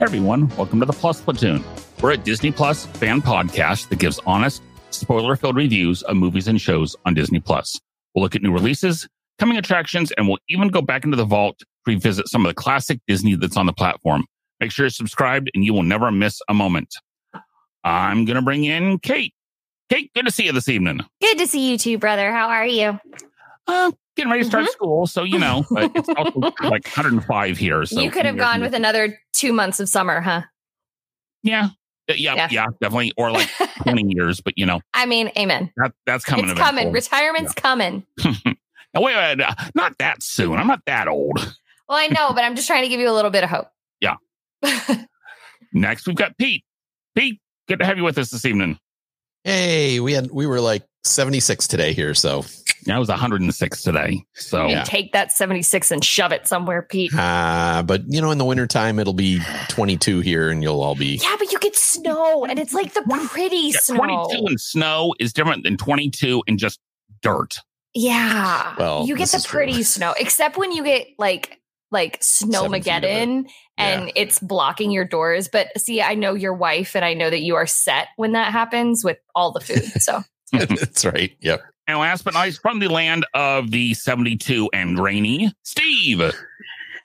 Everyone, welcome to the Plus Platoon. We're a Disney Plus fan podcast that gives honest, spoiler-filled reviews of movies and shows on Disney Plus. We'll look at new releases, coming attractions, and we'll even go back into the vault to revisit some of the classic Disney that's on the platform. Make sure you're subscribed and you will never miss a moment. I'm going to bring in Kate. Kate, good to see you this evening. Good to see you too, brother. How are you? Uh, getting ready to start Mhm. school, so you know, it's also like 105 here. So you could have gone with another two months of summer, huh? yeah, Uh, yeah, Yeah. yeah, definitely, or like 20 years. But you know, I mean, amen. that that's coming. it's coming. eventually. Retirement's coming. Now, wait, wait, uh, not that soon. I'm not that old. Well, I know, but I'm just trying to give you a little bit of hope. Yeah. Next, we've got Pete. Pete, good to have you with us this evening. Hey, we had we were like 76 today here, so Yeah, it was 106 today. So You Yeah. take that 76 and shove it somewhere, Pete. uh but you know in the wintertime it'll be 22 here and you'll all be Yeah, but you get snow, and it's like the pretty yeah, snow. 22 in snow is different than 22 and just dirt. Yeah. Well, you get the is true. pretty snow, except when you get like like Seven feet it. snowmageddon and it's blocking your doors. But see, I know your wife, and I know that you are set when that happens with all the food. So That's right. Yep. And last but not least, from the land of the 72 and rainy, Steve.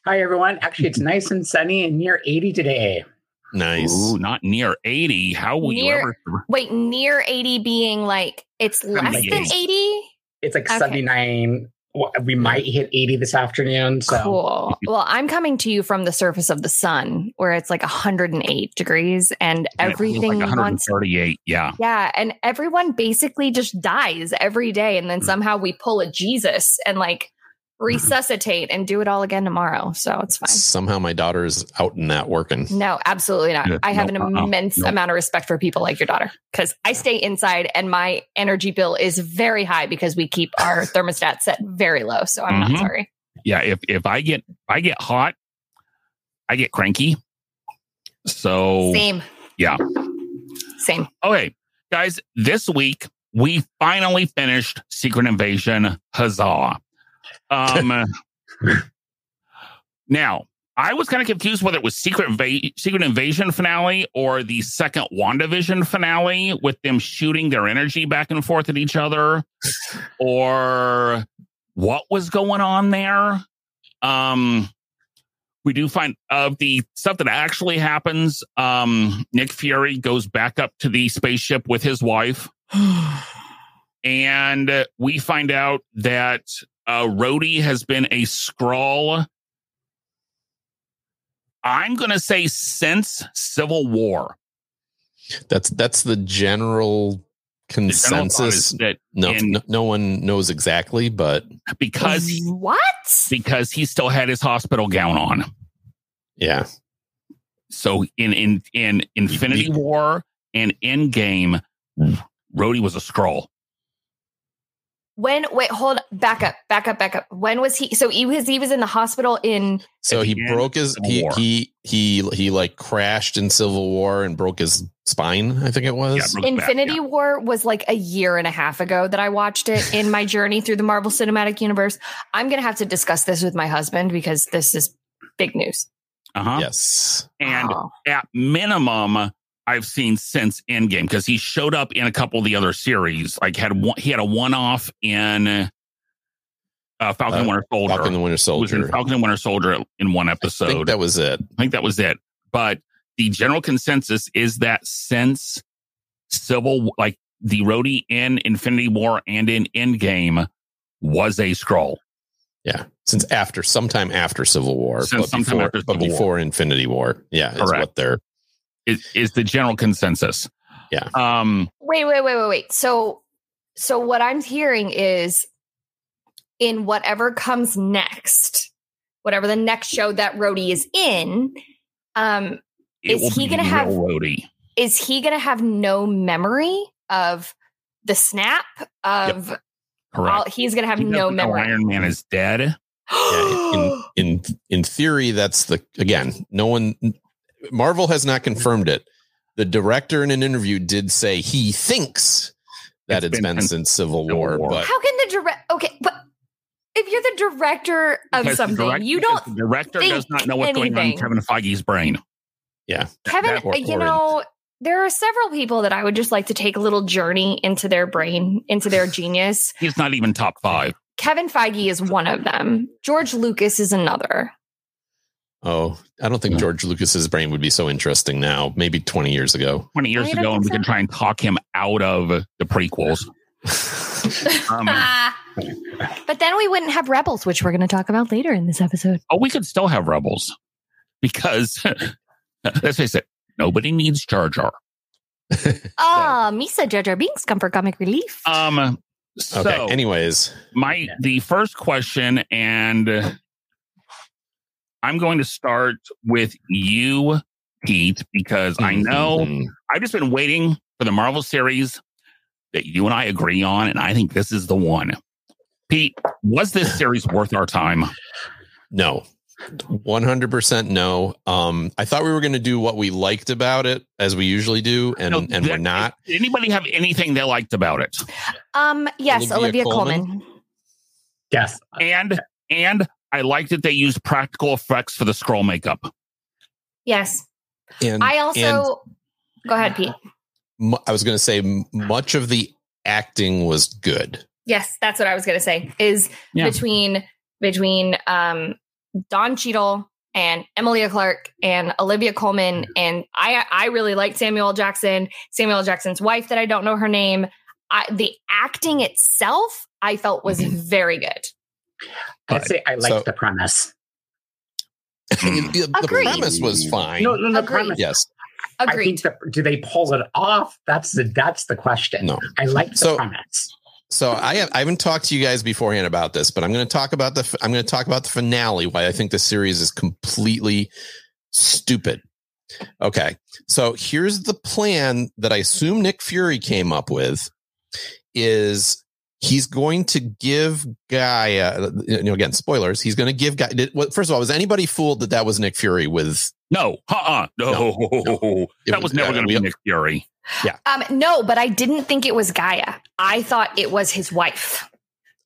Hi, everyone. Actually, it's nice and sunny and near 80 today. Nice. Ooh, not near 80. How will you Near- ever? wait, near eighty being like it's less than eighty. It's like Okay. 79. Well, We might hit 80 this afternoon. So Cool. Well, I'm coming to you from the surface of the sun, where it's like 108 degrees, and and it feels everything like wants 138. Yeah. Yeah, and everyone basically just dies every day, and then Mm. somehow we pull a Jesus and like resuscitate and do it all again tomorrow. So it's fine. Somehow my daughter is out in that working. No, absolutely not. Yeah, I have no, an immense no. amount of respect for people like your daughter because I stay inside and my energy bill is very high because we keep our thermostat set very low. So I'm Mhm. not sorry. Yeah. If, if I get, I get hot, I get cranky. So, Same. yeah. Same. Okay, guys, this week we finally finished Secret Invasion. Huzzah. Um, now, I was kind of confused whether it was Secret, Inva- Secret Invasion finale or the second WandaVision finale with them shooting their energy back and forth at each other or what was going on there. Um, we do find of the stuff that actually happens. Um, Nick Fury goes back up to the spaceship with his wife, and uh, we find out that uh, Rhodey has been a Skrull. I'm going to say since Civil War. That's that's the general The general consensus. that No, in- no, no one knows exactly, but because he, what? because he still had his hospital gown on. yeah. So in in in Infinity War and Endgame, Rhodey was a Skrull. When wait, hold back up, back up, back up. When was he? So he was he was in the hospital in So he broke his he, he he he like crashed in Civil War and broke his spine, I think it was. Yeah, broke his back, Infinity yeah. War was like a year and a half ago that I watched it in my journey through the Marvel Cinematic Universe. I'm gonna have to discuss this with my husband because this is big news. Uh-huh. Yes. And Wow. at minimum, I've seen since Endgame because he showed up in a couple of the other series. Like had one, he had a one off in uh, Falcon and Uh, Winter Soldier. Falcon the Winter He was in Soldier. Falcon and Winter Soldier in one I episode. think that was it. I think that was it. But the general consensus is that since Civil, like the Rhodey in Infinity War and in Endgame, was a Skrull. Yeah, since after sometime after Civil War, Since but sometime before, after but Civil War. before Infinity War. Yeah, is Correct. what they're. Is, is the general consensus? Yeah. Um. Wait, wait, wait, wait, wait. So, so what I'm hearing is in whatever comes next, whatever the next show that Rhodey is in, Um, It Is will he gonna have- railroady. is he going to have no memory of the snap of Correct. all, he's going to have He no doesn't memory Iron Man is dead. Yeah, in in theory, that's the again. No one, Marvel has not confirmed it. The director in an interview did say he thinks that It's it's been been, since since Civil Civil War, War. but how can the direct okay but if you're the director of Because something direct- you don't The director does not know what's going on in. Kevin Feige's brain. Yeah, Kevin that- or- you or- know there are several people that i would just like to take a little journey into their brain into their genius He's not even top five. kevin feige is one of them george lucas is another oh, I don't think Yeah. George Lucas's brain would be so interesting now. Maybe twenty years ago. 20 years I ago, and we think could so. try and talk him out of the prequels. Um, but then we wouldn't have rebels which we're going to talk about later in this episode oh, we could still have rebels because let's face it, nobody needs Jar Jar. ah misa jar jar binks come for comic relief Um, so okay. Anyways, my the first question, and I'm going to start with you, Pete, because I know Mhm. I've just been waiting for the Marvel series that you and I agree on, and I think this is the one. Pete, was this series worth our time? No. 100% no. Um, I thought we were going to do what we liked about it as we usually do, and, No, and that- we're not. Did anybody have anything they liked about it? um yes Olivia olivia Colman? coleman Yes. And and I liked that they used practical effects for the Skrull makeup. yes And I also go ahead, Pete. mu- I was going to say m- much of the acting was good. Yes, that's what I was gonna say. Is Yeah. between between um Don Cheadle and Emilia Clarke and Olivia Colman and I I really like Samuel Jackson, Samuel Jackson's wife that I don't know her name. I, the acting itself I felt was very good. I'd say I liked So- the premise. Mm. the the Agreed. premise was fine. No, no, the Agreed. premise. Yes. I Agreed. think that do they pull it off? That's the that's the question. No. I like the So- premise. So I have I haven't talked to you guys beforehand about this, but I'm going to talk about the I'm going to talk about the finale. Why I think the series is completely stupid. Okay, so here's the plan that I assume Nick Fury came up with: is he's going to give Gaia, you know, again spoilers. He's going to give Gaia. Did, what, first of all, was anybody fooled that that was Nick Fury with? No, uh-uh, no, It that was never uh, going to be Nick Fury. Um, no, but I didn't think it was Gaia. I thought it was his wife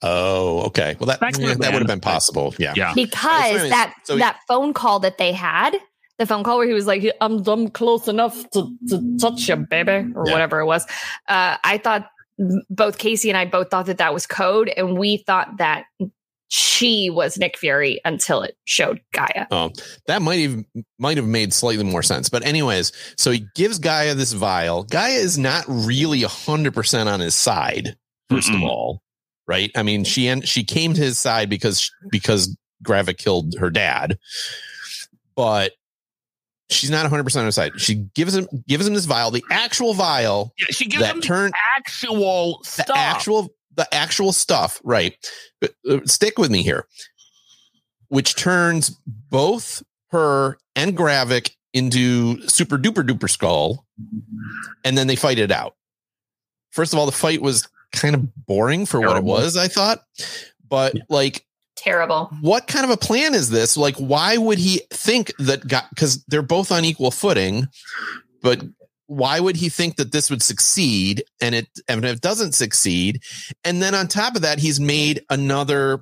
Oh, okay. Well, that That that would have been. been possible. Yeah. Yeah, because So- that so- that phone call that they had, the phone call where he was like, "I'm I'm close enough to to touch you, baby," or Yeah. whatever it was. Uh, I thought both Casey and I both thought that that was code, and we thought that she was Nick Fury until it showed Gaia. Um, that might have might have made slightly more sense. But anyways, so he gives Gaia this vial. Gaia is not really hundred percent on his side. 1st Mm-mm. of all, right? I mean, she and she came to his side because because Gravik killed her dad, but she's not hundred percent on his side. She gives him gives him this vial, the actual vial yeah she gives him turned actual the stuff. actual the actual stuff right. But uh, stick with me here. Which turns both her and gravik into super duper duper skull and then they fight it out. First of all the fight was kind of boring for what it was i thought. But like Terrible. what kind of a plan is this? Like, why would he think that? Because they're both on equal footing, but why would he think that this would succeed? And it, and it doesn't succeed, and then on top of that, he's made another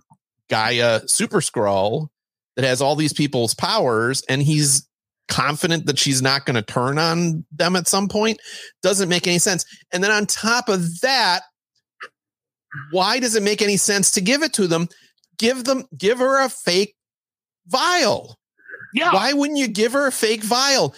Gaia Super Skrull that has all these people's powers, and he's confident that she's not going to turn on them at some point. Doesn't make any sense. And then on top of that, why does it make any sense to give it to them? Give them, give her a fake vial. yeah, Why wouldn't you give her a fake vial?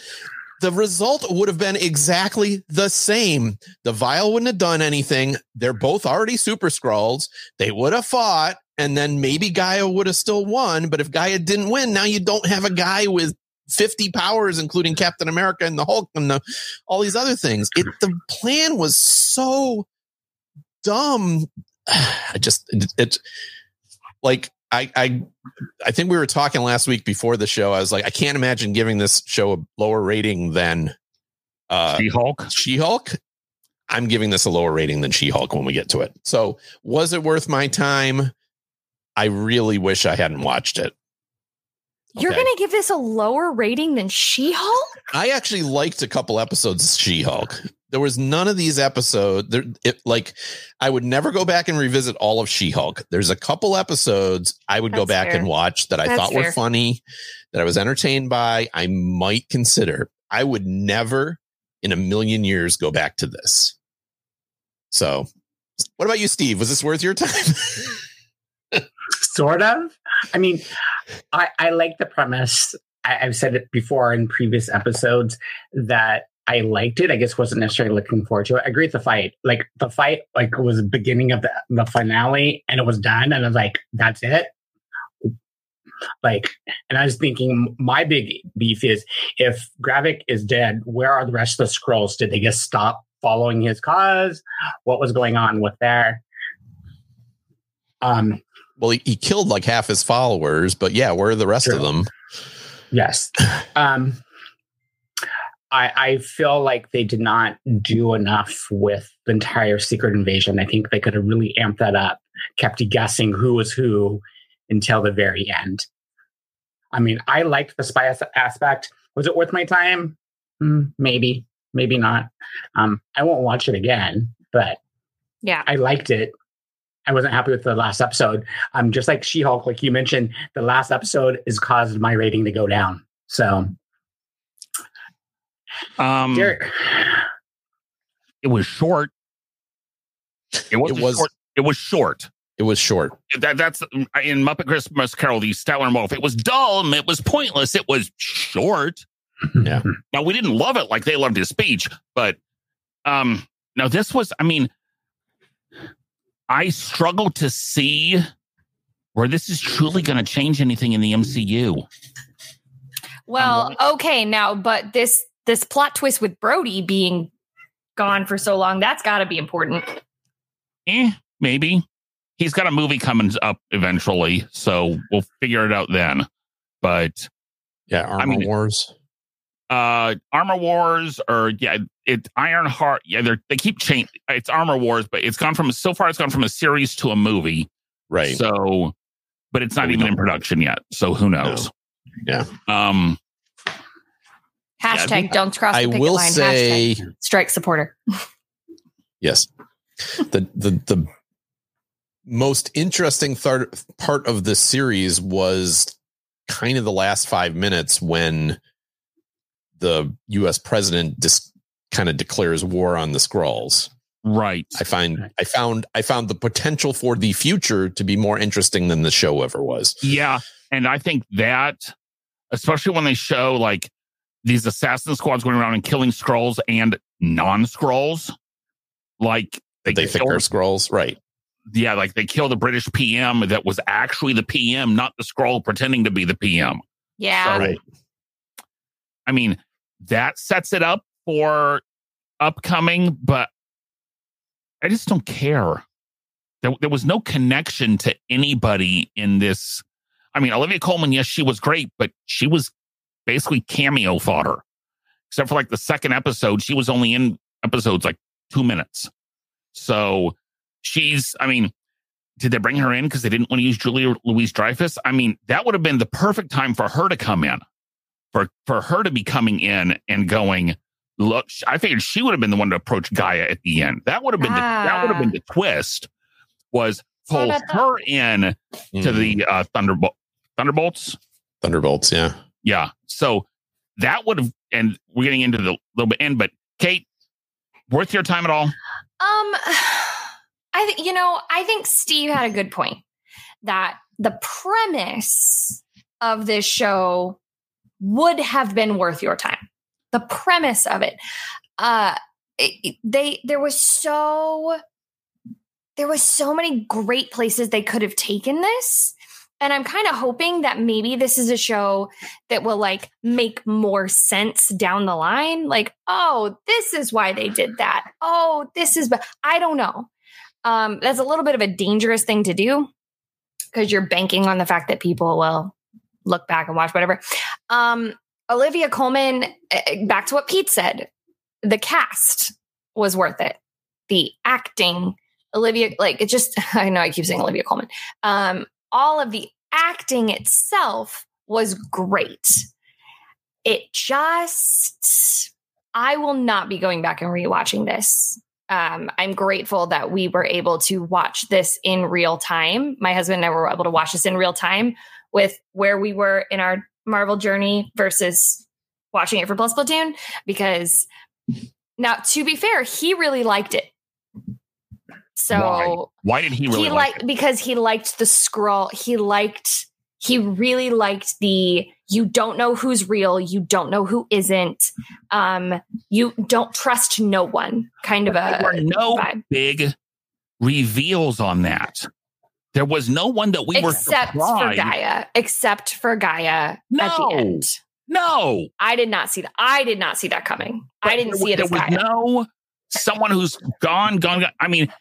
The result would have been exactly the same. The vial wouldn't have done anything. They're both already super Skrulls. They would have fought, and then maybe Gaia would have still won. But if Gaia didn't win, now you don't have a guy with 50 powers, including Captain America and the Hulk and the, all these other things. It the plan was so dumb. I just it, it like I, I I think we were talking last week before the show. I was like, I can't imagine giving this show a lower rating than uh, She Hulk. She Hulk. I'm giving this a lower rating than She Hulk when we get to it. So, was it worth my time? I really wish I hadn't watched it. You're going to give this a lower rating than She Hulk? I actually liked a couple episodes of She Hulk. There was none of these episodes. There, it, like, I would never go back and revisit all of She Hulk. There's a couple episodes I would go back fair. and watch that I That's thought were funny, that I was entertained by. I might consider. I would never in a million years go back to this. So, what about you, Steve? Was this worth your time? sort of. I mean, I, I like the premise. I, I've said it before in previous episodes that I liked it. I guess wasn't necessarily looking forward to it. I agree with the fight. Like the fight, like was the beginning of the, the finale, and it was done, and I was like, "That's it." Like, and I was thinking, my big beef is if Gravik is dead, where are the rest of the Skrulls? Did they just stop following his cause? What was going on with there? Um, well, he, he killed like half his followers, but yeah, where are the rest of them? Yes. Um, I, I feel like they did not do enough with the entire secret invasion. I think they could have really amped that up, kept you guessing who was who until the very end. I mean, I liked the spy as- aspect. Was it worth my time? Hmm, maybe, maybe not. Um, I won't watch it again, but Yeah. I liked it. I wasn't happy with the last episode. Um, just like She Hulk, like you mentioned, the last episode has caused my rating to go down. So, Um, Derek, it was short. It was. It was- Short. It was short. It was short. That, that's in Muppet Christmas Carol. The Stellar Wolf. It was dull. and It was pointless. It was short. Yeah. Now we didn't love it like they loved his speech, but um, now this was. I mean, I struggle to see where this is truly going to change anything in the MCU. Well, okay, now, but this this plot twist with Rhodey being gone for so long, that's got to be important. Eh, maybe he's got a movie coming up eventually, so we'll figure it out then. But Yeah, Armor mean- Wars. uh armor wars or yeah it ironheart yeah they they keep changing it's armor wars but it's gone from so far it's gone from a series to a movie Right. so but it's not We even in production yet so who knows Yeah. um Hashtag think- don't cross the I picket will line. say Hashtag strike supporter. yes. The the the most interesting third part of the series was kind of the last five minutes when the U.S. president just kind of declares war on the Skrulls. right I find I found I found the potential for the future to be more interesting than the show ever was. yeah and i think that especially when they show like these assassin squads going around and killing Skrulls and non-Skrulls like They, they think kill- they're Skrulls, right? yeah, like they kill the British PM that was actually the PM, not the Skrull pretending to be the PM. Yeah. So, Right. I mean, that sets it up for upcoming, but I just don't care. There, there was no connection to anybody in this. I mean, Olivia Colman, yes, she was great, but she was basically cameo fodder. Except for like the second episode, she was only in episodes like two minutes. So she's, I mean, did they bring her in because they didn't want to use Julia Louise Dreyfus? I mean, that would have been the perfect time for her to come in, for for her to be coming in and going. Look, I figured she would have been the one to approach Gaia at the end. That would have been the, that would have been the twist. Was Thought pull her in to Mhm. the uh, Thunderbolt Thunderbolts. Thunderbolts, yeah. Yeah. So that would have, and we're getting into the little bit end, but Kate, worth your time at all? Um, I th- you know I think Steve had a good point that the premise of this show would have been worth your time. The premise of it, uh, it- they there was so there was so many great places they could have taken this. And I'm kind of hoping that maybe this is a show that will like make more sense down the line. Like, oh, this is why they did that. Oh, this is, but I don't know. Um, that's a little bit of a dangerous thing to do. because you're banking on the fact that people will look back and watch whatever. Um, Olivia Colman, eh, back to what Pete said, the cast was worth it. The acting, Olivia, like it just, I know I keep saying Olivia Colman. Um, all of the acting itself was great. It just, I will not be going back and rewatching this. Um, I'm grateful that we were able to watch this in real time. My husband and I were able to watch this in real time with where we were in our Marvel journey versus watching it for Plus Platoon. Because now, to be fair, he really liked it. So Why? Why did he really he like liked because he liked the Skrull. He liked he really liked the you don't know who's real, you don't know who isn't. Um, you don't trust no one kind of There were a no vibe. big reveals on that. There was no one that we were except for. Gaia. Except for Gaia at No. the end. No, I did not see that. I did not see that coming. I didn't there, see it there as was Gaia. no someone who's gone, gone, gone. I mean,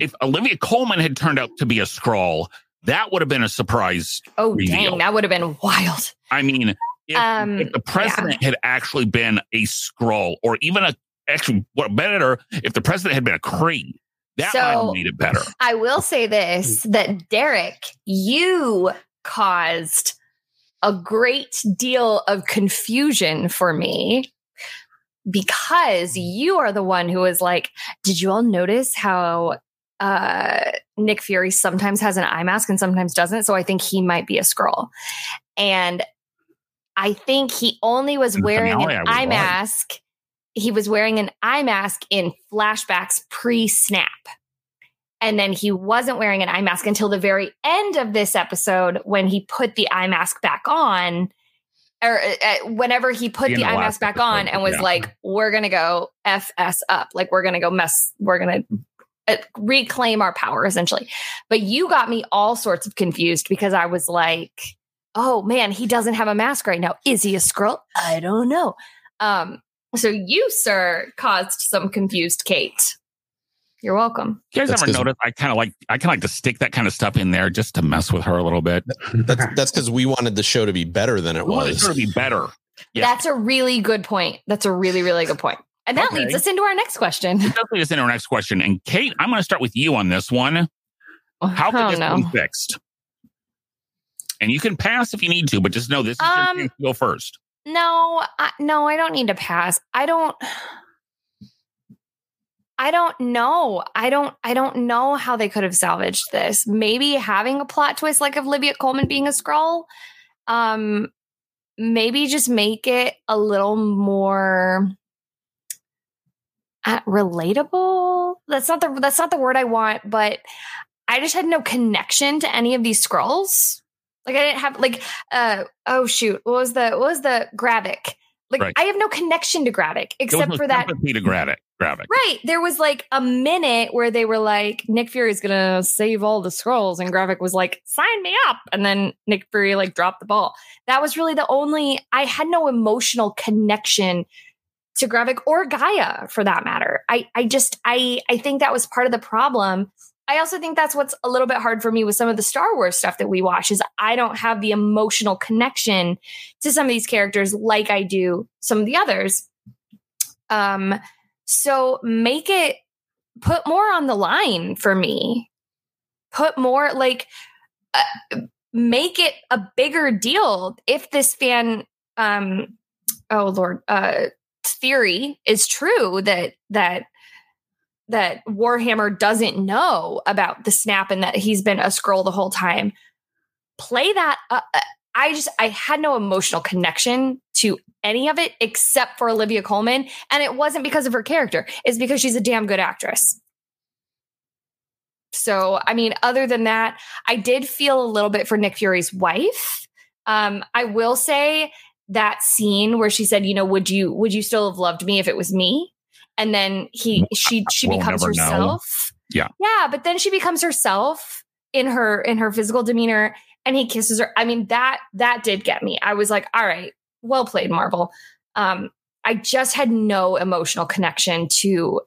if Olivia Colman had turned out to be a Skrull, that would have been a surprise. oh reveal. dang, that would have been wild. I mean, if, Um, if the president had actually been a Skrull, or even a actually what better if the president had been a Kree, that So- might have made it better. I will say this that Derek, you caused a great deal of confusion for me because you are the one who was like, Did you all notice how uh, Nick Fury sometimes has an eye mask and sometimes doesn't? So I think he might be a Skrull. And I think he only was wearing an eye right. mask. He was wearing an eye mask in flashbacks pre snap. And then he wasn't wearing an eye mask until the very end of this episode when he put the eye mask back on. Or uh, whenever he put the the eye mask back episode, on and was yeah. like, we're going to go FS up. Like, we're going to go mess, we're going to uh, reclaim our power essentially. But you got me all sorts of confused because I was like, oh man, he doesn't have a mask right now. Is he a Skrull? I don't know. Um, so you, sir, caused some confused Kate. You're welcome. You guys That's ever 'cause- notice? I kind of like I kind of like to stick that kind of stuff in there just to mess with her a little bit. That's that's because we wanted the show to be better than it We was. to be better. Yeah. That's a really good point. That's a really, really good point. And that Okay. leads us into our next question. It does lead us into our next question. And Kate, I'm going to start with you on this one. How could oh, this no. be fixed? And you can pass if you need to, but just know this is your Um, to go first. No, I, no, I don't need to pass. I don't. I don't know. I don't. I don't know how they could have salvaged this. Maybe having a plot twist like of Olivia Colman being a Skrull. Um, maybe just make it a little more uh, relatable. That's not the. That's not the word I want. But I just had no connection to any of these Skrulls. Like I didn't have like uh oh shoot what was the what was the Gravik like Right. I have no connection to Gravik was except no for that to grab it. Right there was like a minute where they were like Nick Fury's gonna save all the Skrulls and Gravik was like sign me up and then Nick Fury like dropped the ball that was really the only I had no emotional connection to Gravik or Gaia for that matter I I just I I think that was part of the problem I also think that's what's a little bit hard for me with some of the Star Wars stuff that we watch is I don't have the emotional connection to some of these characters like I do some of the others. Um so make it put more on the line for me. Put more like uh, make it a bigger deal if this fan um oh lord uh theory is true that that that Warhammer doesn't know about the snap and that he's been a Skrull the whole time. Play that. Uh, uh, I just I had no emotional connection to any of it except for Olivia Colman and it wasn't because of her character. It's because she's a damn good actress. So I mean, other than that, I did feel a little bit for Nick Fury's wife. Um, I will say that scene where she said, "You know, would you would you still have loved me if it was me?" And then he she she We'll becomes never know. herself. Yeah. yeah, but then she becomes herself in her in her physical demeanor, and he kisses her. I mean that that did get me. I was like, "All right, well played, Marvel." Um, I just had no emotional connection to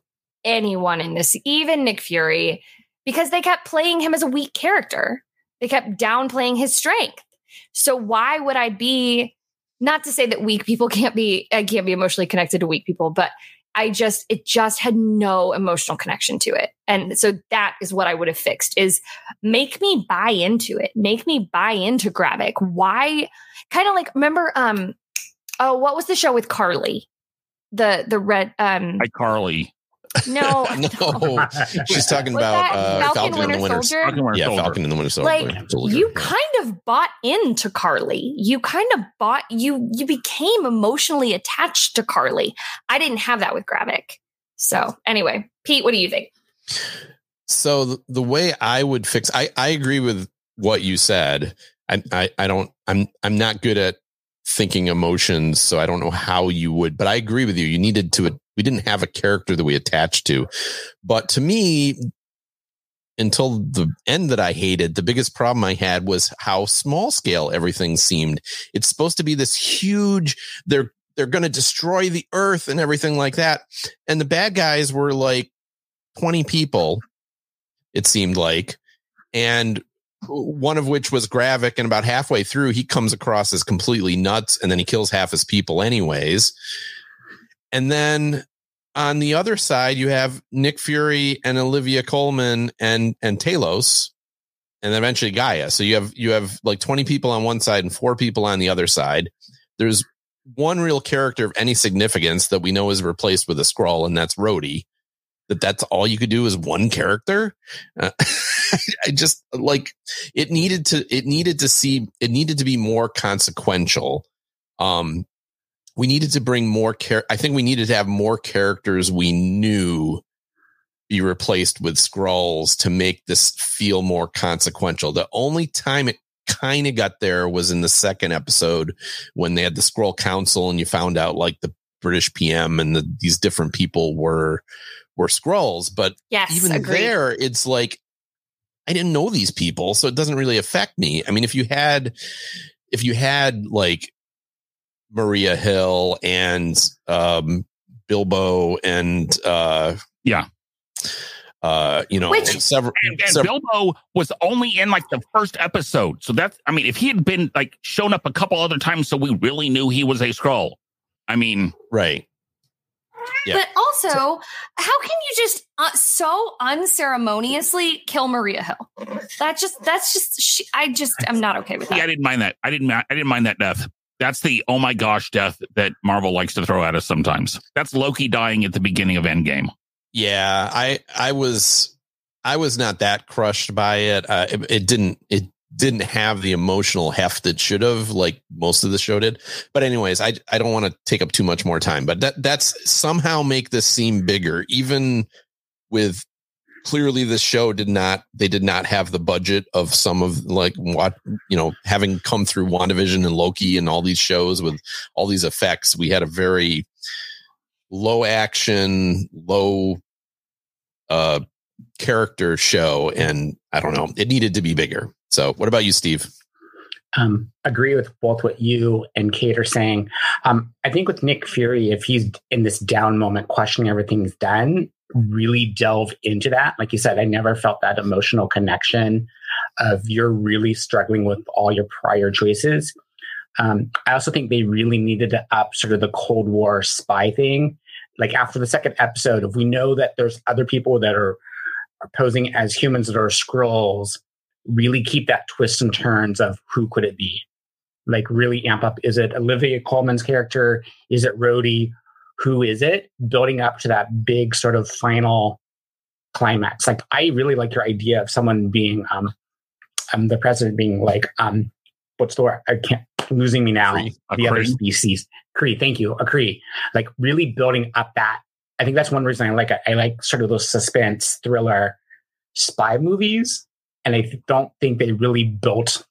anyone in this, even Nick Fury, because they kept playing him as a weak character. They kept downplaying his strength. So why would I be not to say that weak people can't be I can't be emotionally connected to weak people, but I just it just had no emotional connection to it. And so that is what I would have fixed is make me buy into it. Make me buy into Gravik. Why kind of like remember um oh what was the show with Carly? The the red um Hi, Carly. No no, she's talking Was about uh, Falcon Falcon, and Winter the Winter Soldier? Falcon Winter Yeah, Soldier. Falcon and the Winter Soldier. like Soldier, you yeah. kind of bought into Carly. You kind of bought you you became emotionally attached to Carly. I didn't have that with Gravik. So anyway, Pete, what do you think? So the, the way I would fix, I, I agree with what you said. I, I, I don't, I'm, I'm not good at thinking emotions. So I don't know how you would, but I agree with you. You needed to, we didn't have a character that we attached to, but to me, until the end that I hated, the biggest problem I had was how small scale everything seemed. It's supposed to be this huge, they're, they're going to destroy the earth and everything like that. And the bad guys were like 20 people it seemed like. And one of which was Gravik. And about halfway through, he comes across as completely nuts and then he kills half his people, anyways. And then on the other side, you have Nick Fury and Olivia Colman and, and Talos and eventually Gaia. So you have, you have like 20 people on one side and four people on the other side. There's one real character of any significance that we know is replaced with a Skrull, and that's Rhodey that that's all you could do is one character. Uh, I just like it needed to, it needed to see, it needed to be more consequential. Um, we needed to bring more care. I think we needed to have more characters we knew be replaced with Skrulls to make this feel more consequential. The only time it kind of got there was in the second episode when they had the Skrull council and you found out like the British PM and the, these different people were were Skrulls. But Yes, even agreed. there, it's like I didn't know these people, so it doesn't really affect me. I mean, if you had if you had like Maria Hill and um Bilbo and uh Yeah. uh you know Which- several, And, and several Bilbo was only in like the first episode. So that's, I mean, if he had been like shown up a couple other times so we really knew he was a Skrull, I mean, right Yeah. But also, how can you just uh, so unceremoniously kill Maria Hill? That just that's just she, I just I'm not okay with yeah, I didn't mind that. I didn't, I didn't mind that death. That's the oh my gosh death that Marvel likes to throw at us sometimes. That's Loki dying at the beginning of Endgame. Yeah, I I was I was not that crushed by it. Uh, it, it didn't it didn't have the emotional heft it should have, like most of the show did. But anyways, I I don't want to take up too much more time. But that that's somehow make this seem bigger, even with clearly this show did not they did not have the budget of some of like what you know having come through WandaVision and Loki and all these shows with all these effects. We had a very low action, low uh character show and I don't know, it needed to be bigger. So, what about you, Steve? um, agree with both what you and Kate are saying. Um, I think with Nick Fury, if he's in this down moment, questioning everything's done, really delve into that. Like you said, I never felt that emotional connection of you're really struggling with all your prior choices. Um, I also think they really needed to up sort of the Cold War spy thing. Like after the second episode, if we know that there's other people that are, are posing as humans that are Skrulls, really keep that twists and turns of who could it be like really amp up is it olivia colman's character is it Rhodey? Who is it building up to that big sort of final climax like i really like your idea of someone being um um the president being like um what's the word i can't losing me now the other species Kree, thank you a Kree. like really building up that i think that's one reason i like it i like sort of those suspense thriller spy movies and I don't think they really built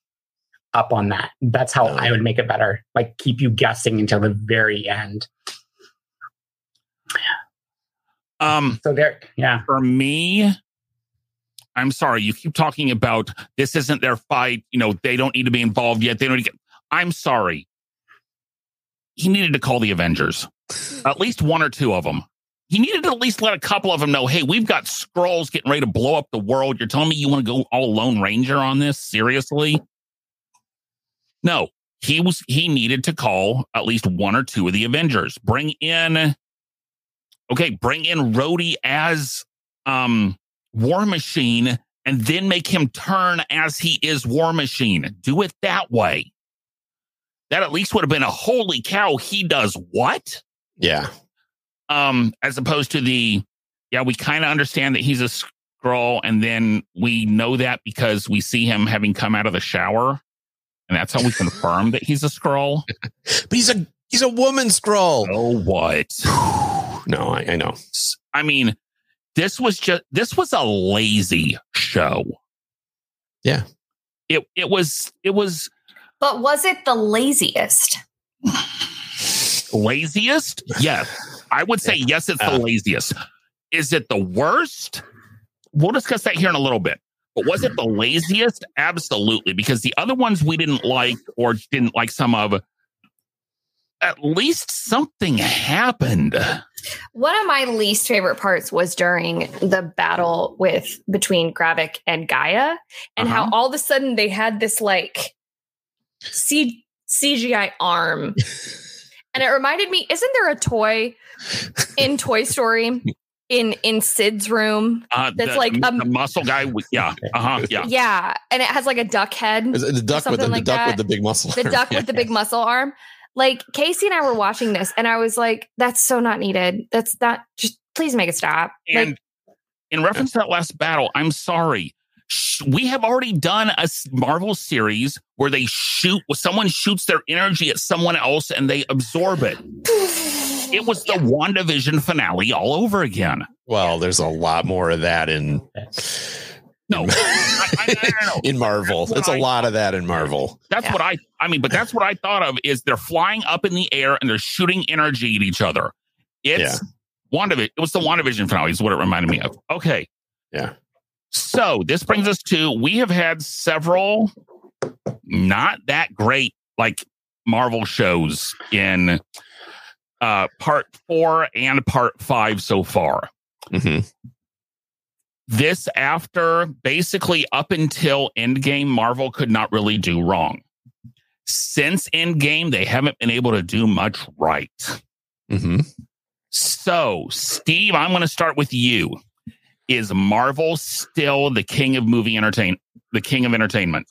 up on that. That's how. I would make it better. Like keep you guessing until the very end. Um, So there, yeah. for me, I'm sorry, you keep talking about this isn't their fight. You know, they don't need to be involved yet. They don't need to get. I'm sorry. He needed to call the Avengers, at least one or two of them. he needed to at least let a couple of them know, hey, we've got Skrulls getting ready to blow up the world. You're telling me you want to go all Lone Ranger on this? Seriously? No, he was he needed to call at least one or two of the Avengers. Bring in okay, bring in Rhodey as um War Machine and then make him turn as he is War Machine. Do it that way. That at least would have been a holy cow, he does what? Yeah. Um, as opposed to the yeah, we kind of understand that he's a Skrull, and then we know that because we see him having come out of the shower, and that's how we confirm that he's a Skrull. But he's a he's a woman Skrull. Oh, what? No, I, I know. I mean, this was just this was a lazy show. Yeah. It it was it was But was it the laziest? laziest? Yes. I would say yes, it's the Uh. laziest. Is it the worst? We'll discuss that here in a little bit. But was it the laziest? Absolutely. Because the other ones we didn't like or didn't like some of, at least something happened. One of my least favorite parts was during the battle with between Gravik and Gaia, and how Uh-huh. all of a sudden they had this like C- CGI arm. and it reminded me, isn't there a toy in Toy Story in in Sid's room? Uh, That's the, like, the um, muscle guy. with- Yeah. Uh huh. Yeah. Yeah, and it has like a duck head. The duck with the, something the duck that. with the big muscle. the arm? duck Yeah. with the big muscle arm. Like Casey and I were watching this, and I was like, "That's so not needed. That's not just. Please make it stop." And like, in reference to that last battle, I'm sorry. We have already done a Marvel series where they shoot, someone shoots their energy at someone else and they absorb it. It was the WandaVision finale all over again. Well, there's a lot more of that in No, I, I, I, I know. in Marvel. That's It's what a I- lot of that in Marvel. That's Yeah. what I, I mean, but that's what I thought of is they're flying up in the air and they're shooting energy at each other. It's WandaVision. It was the WandaVision finale is what it reminded me of. Okay. Yeah. So this brings us to we have had several not that great like Marvel shows in uh part four and part five so far. hmm This after basically up until Endgame, Marvel could not really do wrong. Since Endgame, they haven't been able to do much right. hmm So, Steve, I'm going to start with you. Is Marvel still the king of movie entertain, the king of entertainment?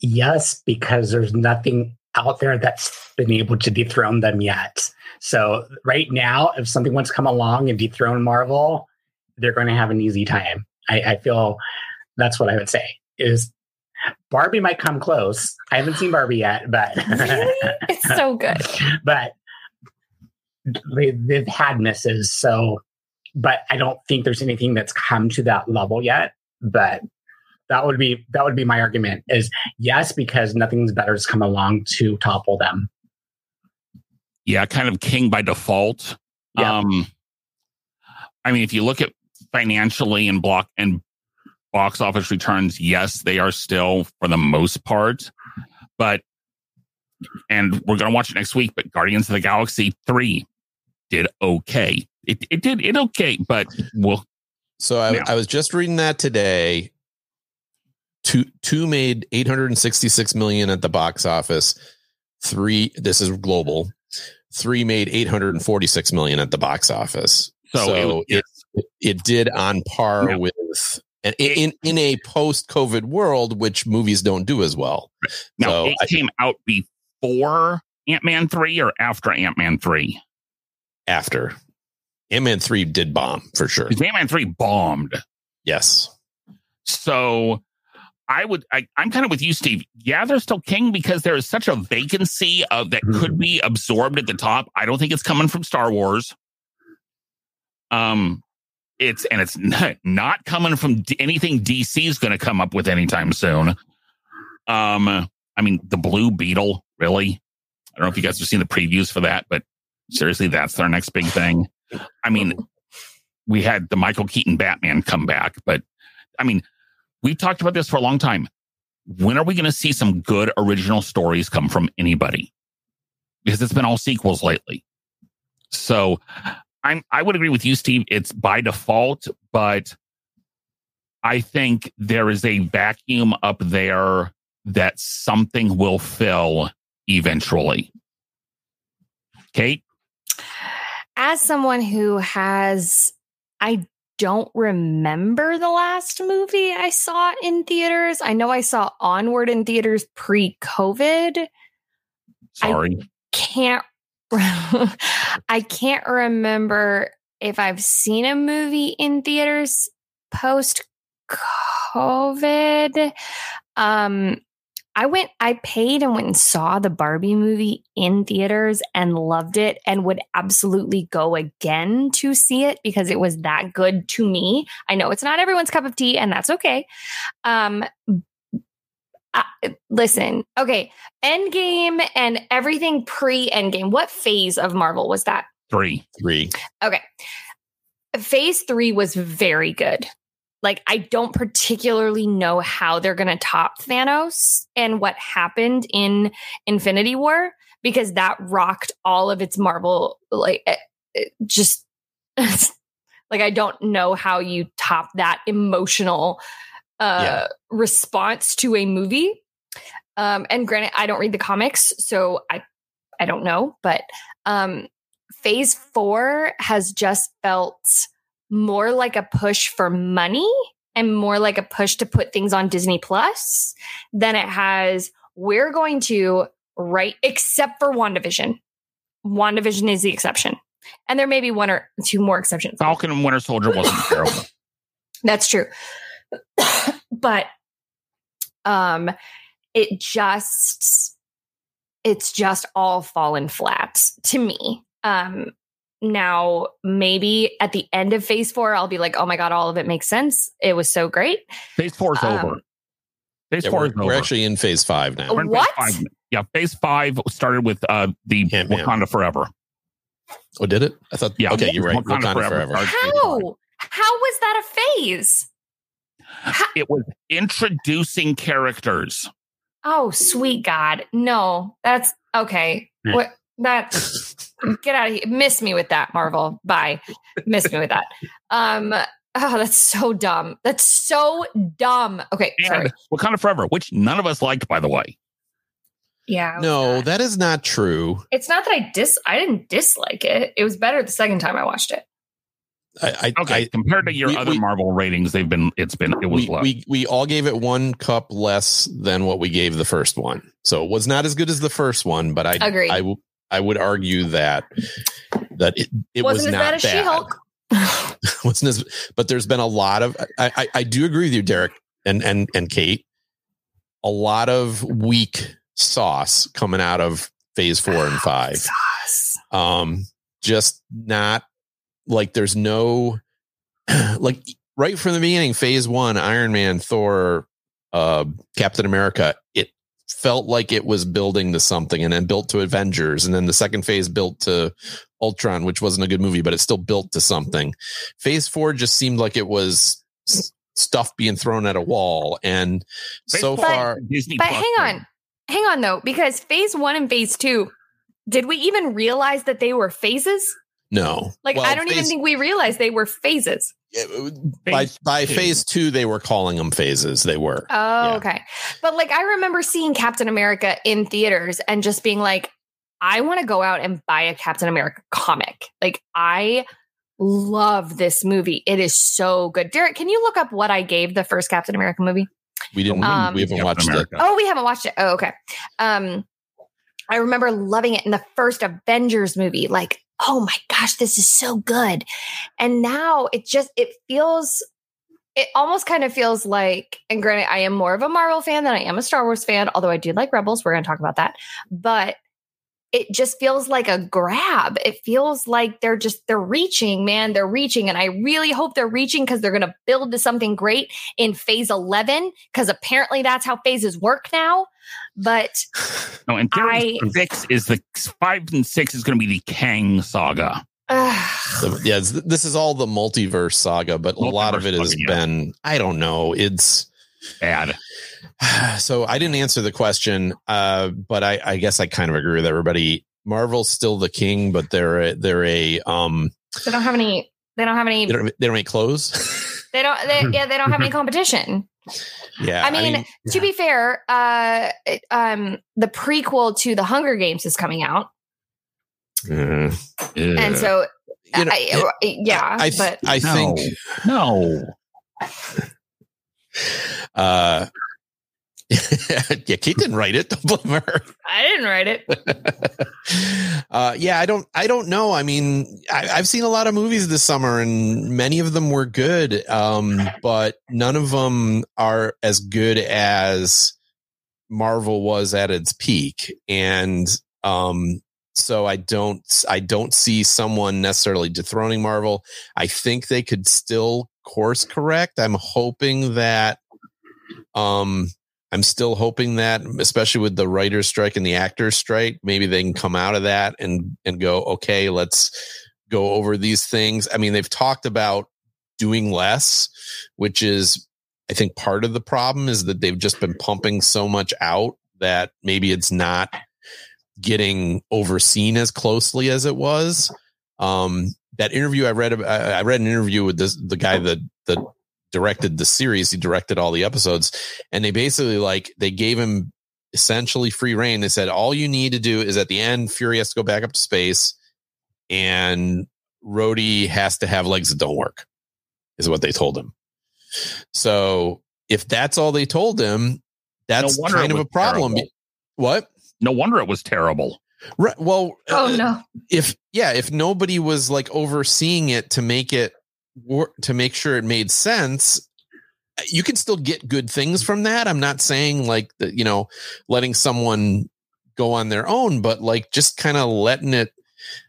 Yes, because there's nothing out there that's been able to dethrone them yet. So right now, if something wants to come along and dethrone Marvel, they're going to have an easy time. I, I feel that's what I would say. Is Barbie might come close. I haven't seen Barbie yet, but really, it's so good. but they, they've had misses. So, but I don't think there's anything that's come to that level yet. But that would be that would be my argument. Is yes, because nothing's better has come along to topple them. Yeah, kind of king by default. Yeah. Um, I mean, if you look at financially and block and box office returns, yes, they are still for the most part. But and we're gonna watch it next week. But Guardians of the Galaxy three did okay. It it did it okay, but we'll So I. I was just reading that today. Two two made 866 million at the box office. Three, this is global. Three made 846 million at the box office. so, So, it, it, it did on par Yeah. with and in in a post COVID world, which movies don't do as well. now so it I- came out before Ant Man three or after Ant Man three. After Ant Man three did bomb for sure. Ant Man three bombed. Yes. So I would I, I'm kind of with you, Steve. Yeah, they're still king because there is such a vacancy of that could be absorbed at the top. I don't think it's coming from Star Wars. Um it's and it's not, coming from anything DC is going to come up with anytime soon. Um I mean the Blue Beetle, really? I don't know if you guys have seen the previews for that, but seriously, that's their next big thing. I mean, we had the Michael Keaton Batman come back, but I mean, we've talked about this for a long time. When are we going to see some good original stories come from anybody? Because it's been all sequels lately. So I'm I would agree with you, Steve. It's by default, but I think there is a vacuum up there that something will fill eventually. Kate? As someone who has, I don't remember the last movie I saw in theaters. I know I saw Onward in theaters pre COVID. Sorry. I can't I can't remember if I've seen a movie in theaters post COVID. Um, I went, I paid and went and saw the Barbie movie in theaters and loved it and would absolutely go again to see it because it was that good to me. I know it's not everyone's cup of tea and that's okay. Um, uh, listen, okay, Endgame and everything pre Endgame. What phase of Marvel was that? Three. Three. Okay. Phase three was very good. Like, I don't particularly know how they're going to top Thanos and what happened in Infinity War because that rocked all of its Marvel, like, it, it just like, I don't know how you top that emotional uh, yeah. response to a movie. Um, and granted, I don't read the comics, so I I don't know, but um, phase four has just felt more like a push for money and more like a push to put things on Disney Plus than it has. We're going to write, except for WandaVision. WandaVision is the exception. And there may be one or two more exceptions. Falcon and Winter Soldier wasn't terrible. That's true. But um it just it's just all fallen flat to me. Um now maybe at the end of phase four, I'll be like, oh my God, all of it makes sense. It was so great. Phase four is um, over. Phase yeah, four is over. We're actually in phase five now. What? Phase five. Yeah, phase five started with uh the Ant-Man. Wakanda Forever. Oh, did it? I thought. Yeah. Okay, you're right. Wakanda, Wakanda Forever. Forever. How? How was that a phase? It was introducing characters. Oh, sweet God. No, that's okay. Yeah. What that get out of here. Miss me with that, Marvel. Bye. Miss me with that. Um Oh, that's so dumb. That's so dumb. Okay, and sorry. Wakanda Forever, which none of us liked, by the way. Yeah. No, not. that is not true. It's not that I dis I didn't dislike it. It was better the second time I watched it. I, okay, I, compared to your we, other we, Marvel ratings, they've been it's been it was we, we, we all gave it one cup less than what we gave the first one, so it was not as good as the first one. But I agree. I, I would argue that that it, it wasn't was as bad as She Hulk. wasn't as, but there's been a lot of. I, I I do agree with you, Derek and and and Kate. A lot of weak sauce coming out of Phase Four and Five. Sauce. Um, just not like there's no like right from the beginning phase one iron man thor uh captain america it felt like it was building to something and then built to avengers and then the second phase built to ultron which wasn't a good movie but it still built to something. Phase four just seemed like it was stuff being thrown at a wall and so but, far Disney but hang on hang on though because phase one and phase two did we even realize that they were phases no. Like well, I don't phase, even think we realized they were phases. Yeah, by by two. phase two, they were calling them phases. They were. Oh, yeah. okay. But like I remember seeing Captain America in theaters and just being like, I want to go out and buy a Captain America comic. Like I love this movie. It is so good. Derek, can you look up what I gave the first Captain America movie? We didn't. Um, we haven't Captain watched America. it. Oh, we haven't watched it. Oh, okay. Um, I remember loving it in the first Avengers movie. Like oh my gosh, this is so good. And now it just, it feels, it almost kind of feels like, and granted, I am more of a Marvel fan than I am a Star Wars fan, although I do like Rebels. We're going to talk about that. But it just feels like a grab. It feels like they're just they're reaching, man. They're reaching, and I really hope they're reaching because they're going to build to something great in phase eleven. Because apparently that's how phases work now. But no, and I, six is the five and six is going to be the Kang saga. so, yeah, this is all the multiverse saga, but multiverse a lot of it has saga, been yeah. I don't know. It's bad. So I didn't answer the question, uh, but I, I, guess I kind of agree with everybody. Marvel's still the king, but they're a, they're a um They don't have any. They don't have any. They don't, they don't make clothes. They don't. They, yeah, they don't have any competition. Yeah. I mean, to be fair, uh, it- um, the prequel to the Hunger Games is coming out, uh, and so you know, I, yeah, I, but I No. think no. uh yeah, Kate didn't write it. Don't blame her. I didn't write it. uh, yeah, I don't, I don't know. I mean, I, I've seen a lot of movies this summer, and many of them were good, um, but none of them are as good as Marvel was at its peak. And um, so I don't, I don't see someone necessarily dethroning Marvel. I think they could still course correct. I'm hoping that. Um, I'm still hoping that, especially with the writer's strike and the actors strike, maybe they can come out of that and and go, okay, let's go over these things. I mean, they've talked about doing less, which is, I think, part of the problem is that they've just been pumping so much out that maybe it's not getting overseen as closely as it was. Um, that interview I read, I read an interview with this the guy that that directed the series. He directed all the episodes, and they basically like they gave him essentially free reign. They said all you need to do is at the end, Fury has to go back up to space, and Rhodey has to have legs that don't work. Is what they told him. So if that's all they told him, that's wonder kind of a problem. terrible. What? No wonder it was terrible. Right. Well, Oh uh, no! if yeah, if nobody was like overseeing it to make it wor- to make sure it made sense, you can still get good things from that. I'm not saying like that, you know, letting someone go on their own, but like just kind of letting it.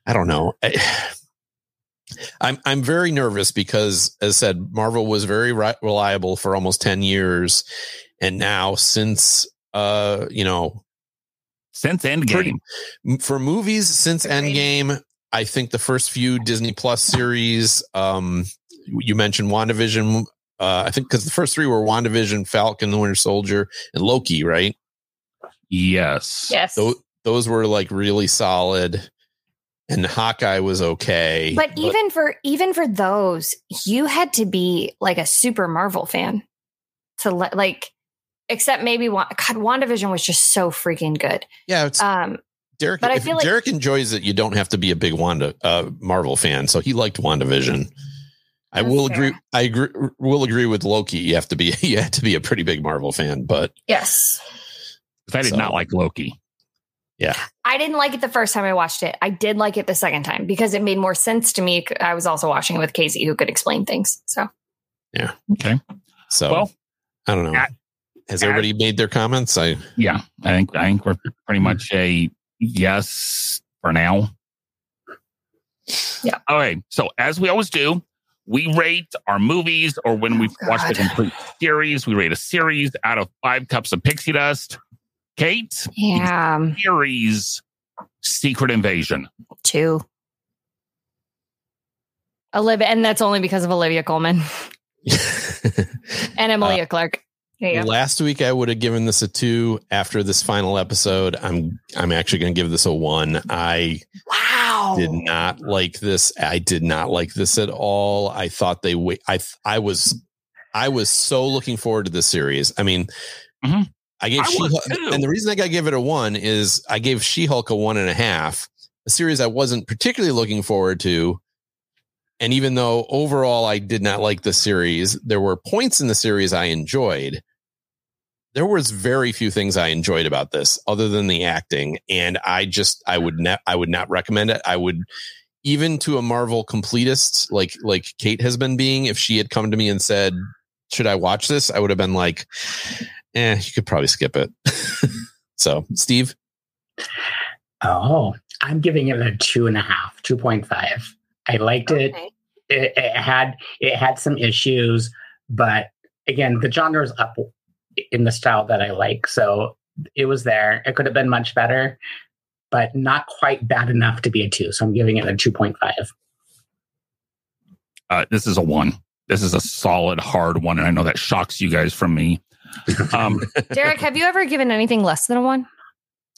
I don't know. I, I'm I'm very nervous because, as I said, Marvel was very ri- reliable for almost ten years, and now since uh you know Since Endgame. M- for movies since. Endgame, I think the first few Disney Plus series, um, you mentioned WandaVision. Uh, I think because the first three were WandaVision, Falcon, the Winter Soldier, and Loki, right? yes. Yes, Those those were like really solid, and Hawkeye was okay. but even for even for those, you had to be like a super Marvel fan to let like. Except maybe Wa- God, WandaVision was just so freaking good. yeah, it's Um, Derek. but I feel like- Derek enjoys it. You don't have to be a big Wanda uh, Marvel fan, so he liked WandaVision. I will fair. agree. I agree, will agree with Loki. You have to be you have to be a pretty big Marvel fan, but yes, I did So- not like Loki. Yeah, I didn't like it the first time I watched it. I did like it the second time because it made more sense to me. I was also watching it with Casey, who could explain things. So yeah, Okay. So Well, I don't know. at- Has at- everybody made their comments? I Yeah. I think I think we're pretty much a yes for now. Yeah. Okay. So as we always do, we rate our movies or when oh, we've Oh, watched the complete series, we rate a series out of five cups of pixie dust. Kate, yeah, series Secret Invasion. two. Olivia, and that's only because of Olivia Colman and Emilia uh, Clarke. There you go. last week I would have given this a two. After this final episode, I'm I'm actually going to give this a one. I Wow. did not like this. I did not like this at all. I thought they wa- I I was I was so looking forward to this series. I mean, Mhm. I gave I She was and the reason I got to give it a one is I gave She Hulk a one and a half, a series I wasn't particularly looking forward to. And even though overall I did not like the series, there were points in the series I enjoyed. There was very few things I enjoyed about this other than the acting. And I just I would not I would not recommend it. I would even to a Marvel completist like like Kate has been being, if she had come to me and said, Should I watch this? I would have been like, eh, you could probably skip it. so Steve, Oh, I'm giving it a two and a half, two point five. I liked it. It. It had it had some issues, but again, the genre is up in the style that I like. So it was there. It could have been much better, but not quite bad enough to be a two. So I'm giving it a two point five. Uh, this is a one. This is a solid, hard one. And I know that shocks you guys from me. Um, Derek, have you ever given anything less than a one?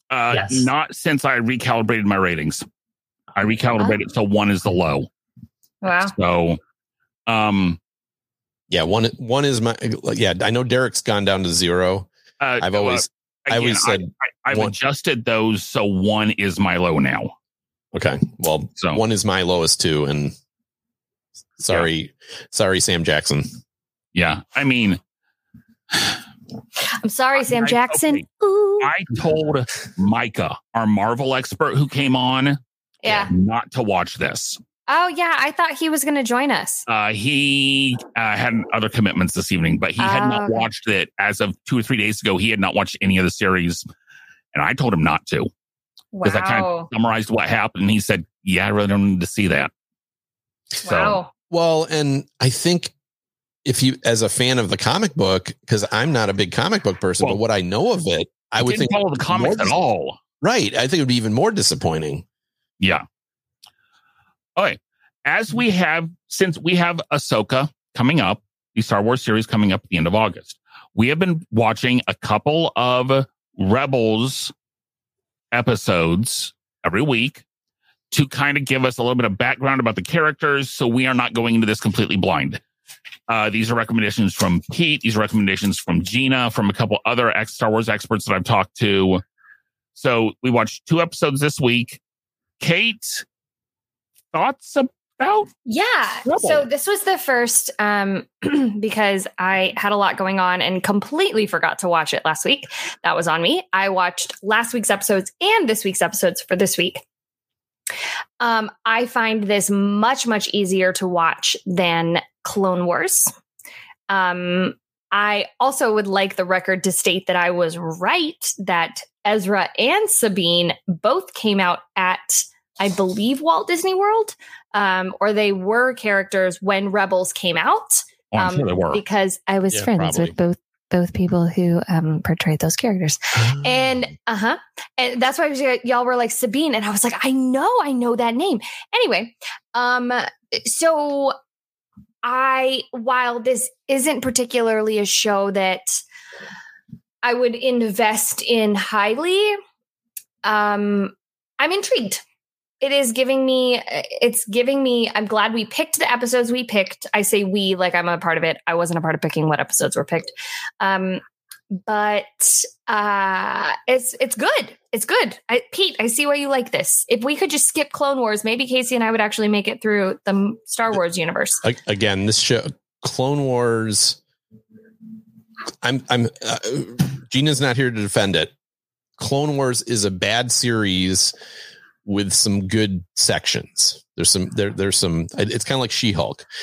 uh, Yes. Not since I recalibrated my ratings. I recalibrated, so one is the low. Wow. So, um, Yeah, one one is my yeah. I know Derek's gone down to zero. uh, I've always I again, always said I, have one- adjusted those so one is my low now. okay. Well, So one is my lowest too, and sorry, sorry, Sam Jackson. yeah, I mean, I'm sorry, Sam I- Jackson. okay. Ooh. I told Micah, our Marvel expert who came on, yeah. not to watch this. Oh, yeah. I thought he was going to join us. Uh, he uh, had other commitments this evening, but he had Oh, not okay. watched it as of two or three days ago. He had not watched any of the series, and I told him not to because I kind of summarized what happened. And he said, "Yeah, I really don't need to see that." So, Wow. Well, and I think if you, as a fan of the comic book, because I'm not a big comic book person, Well, but what I know of it, I would didn't think follow the comics at all. right. I think it would be even more disappointing. Yeah. Okay. As we have, since we have Ahsoka coming up, the Star Wars series coming up at the end of August, we have been watching a couple of Rebels episodes every week to kind of give us a little bit of background about the characters so we are not going into this completely blind. Uh, these are recommendations from Pete. These are recommendations from Gina, from a couple other ex Star Wars experts that I've talked to. So we watched two episodes this week. Kate, thoughts about? Yeah. Rebel. So this was the first um because I had a lot going on and completely forgot to watch it last week. That was on me. I watched last week's episodes and this week's episodes for this week. Um I find this much much easier to watch than Clone Wars. Um I also would like the record to state that I was right that Ezra and Sabine both came out at I believe Walt Disney World um, or they were characters when Rebels came out. Oh, I'm um, sure they were. because I was Yeah, friends probably. with both both people who um, portrayed those characters, and uh huh, and that's why y- y'all were like Sabine, and I was like, I know, I know that name. Anyway, um, so I while this isn't particularly a show that I would invest in highly, um, I'm intrigued it is giving me it's giving me i'm glad we picked the episodes we picked. I say we like i'm a part of it. I wasn't a part of picking what episodes were picked. Um but uh it's it's good. It's good. I, pete i see why you like this. If we could just skip clone wars maybe casey and i would actually make it through the star wars universe. again, this show, Clone Wars. I'm I'm uh, Gina's not here to defend it. Clone Wars is a bad series with some good sections. There's some there there's some it's kind of like She-Hulk.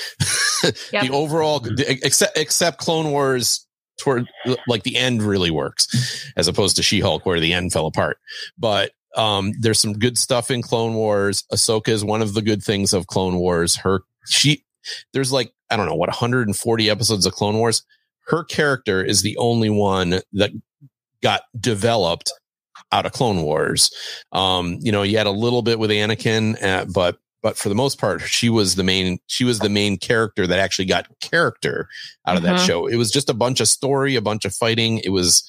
Yep. The overall except except Clone Wars toward like the end really works as opposed to She-Hulk where the end fell apart. But um there's some good stuff in Clone Wars. Ahsoka is one of the good things of Clone Wars. Her she there's like I don't know what 140 episodes of Clone Wars. Her character is the only one that got developed out of Clone Wars. Um, you know, you had a little bit with Anakin, uh, but but for the most part, she was the main she was the main character that actually got character out of that Mhm. show. It was just a bunch of story, a bunch of fighting. It was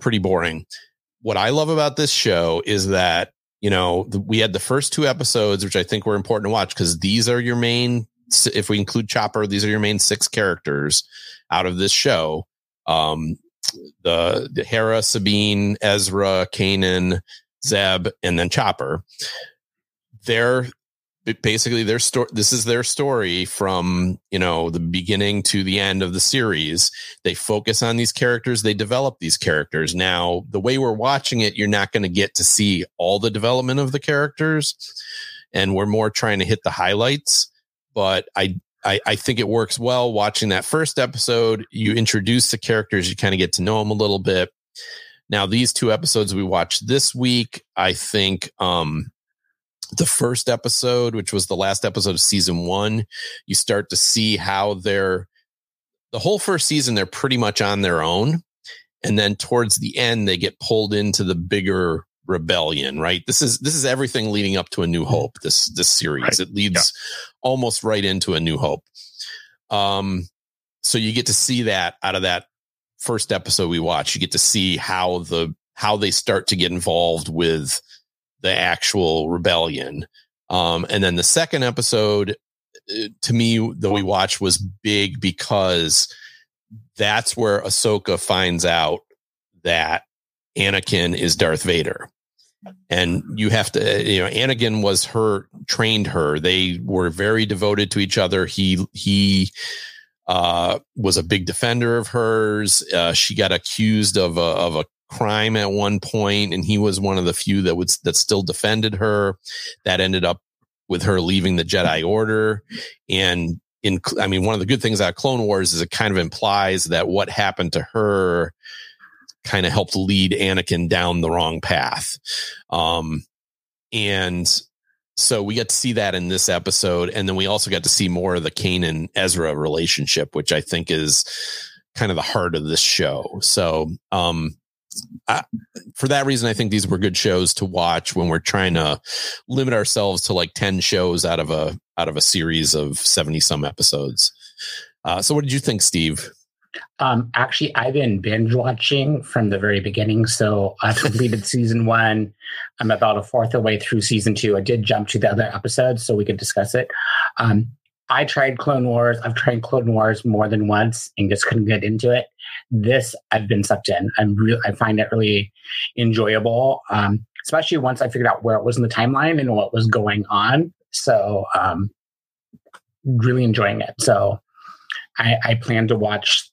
pretty boring. What I love about this show is that you know the, we had the first two episodes, which I think were important to watch because these are your main. If we include Chopper, these are your main six characters out of this show. Um, the, the Hera, Sabine, Ezra, Kanan, Zeb, and then Chopper. They're basically their story. This is their story from you know the beginning to the end of the series. They focus on these characters. They develop these characters. Now, the way we're watching it, you're not going to get to see all the development of the characters, and we're more trying to hit the highlights. But I I, I think it works well watching that first episode. You introduce the characters, you kind of get to know them a little bit. Now, these two episodes we watched this week, I think um, the first episode, which was the last episode of season one, you start to see how they're the whole first season, they're pretty much on their own. And then towards the end, they get pulled into the bigger rebellion, right? This is this is everything leading up to a new hope, this this series. Right. It leads almost right into a new hope. Um, so you get to see that out of that first episode we watch. You get to see how the how they start to get involved with the actual rebellion. Um, and then the second episode, uh, to me that we watched was big because that's where Ahsoka finds out that Anakin is Darth Vader. And you have to, you know, Anakin was her trained her. They were very devoted to each other. He he uh, was a big defender of hers. Uh, she got accused of a, of a crime at one point, and he was one of the few that would that still defended her. That ended up with her leaving the Jedi Order, and in I mean, one of the good things about Clone Wars is it kind of implies that what happened to her kind of helped lead Anakin down the wrong path. Um, and so we get to see that in this episode. And then we also got to see more of the Kanan Ezra relationship, which I think is kind of the heart of this show. So, um, I, for that reason, I think these were good shows to watch when we're trying to limit ourselves to like 10 shows out of a, out of a series of 70 some episodes. Uh, so what did you think, Steve? Um, actually, I've been binge watching from the very beginning. So I've completed season one. I'm about a fourth of the way through season two. I did jump to the other episodes so we could discuss it. Um, I tried Clone Wars. I've tried Clone Wars more than once and just couldn't get into it. This I've been sucked in. I'm real. I find it really enjoyable, um, especially once I figured out where it was in the timeline and what was going on. So, um, really enjoying it. So, I, I plan to watch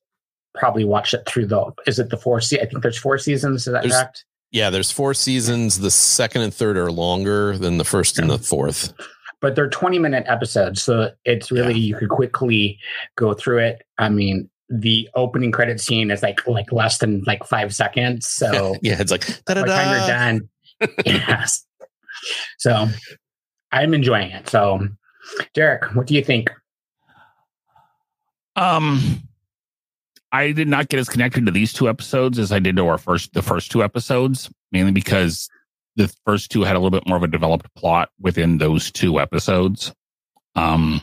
probably watch it through the is it the four se- I think there's four seasons, is that There's- correct? Yeah, there's four seasons. The second and third are longer than the first and the fourth. But they're 20 minute episodes, so it's really you could quickly go through it. I mean, the opening credit scene is like like less than like five seconds. So yeah, it's like by the time you're done. yes. So I'm enjoying it. So Derek, what do you think? Um, I did not get as connected to these two episodes as I did to our first, the first two episodes, mainly because the first two had a little bit more of a developed plot within those two episodes. Um,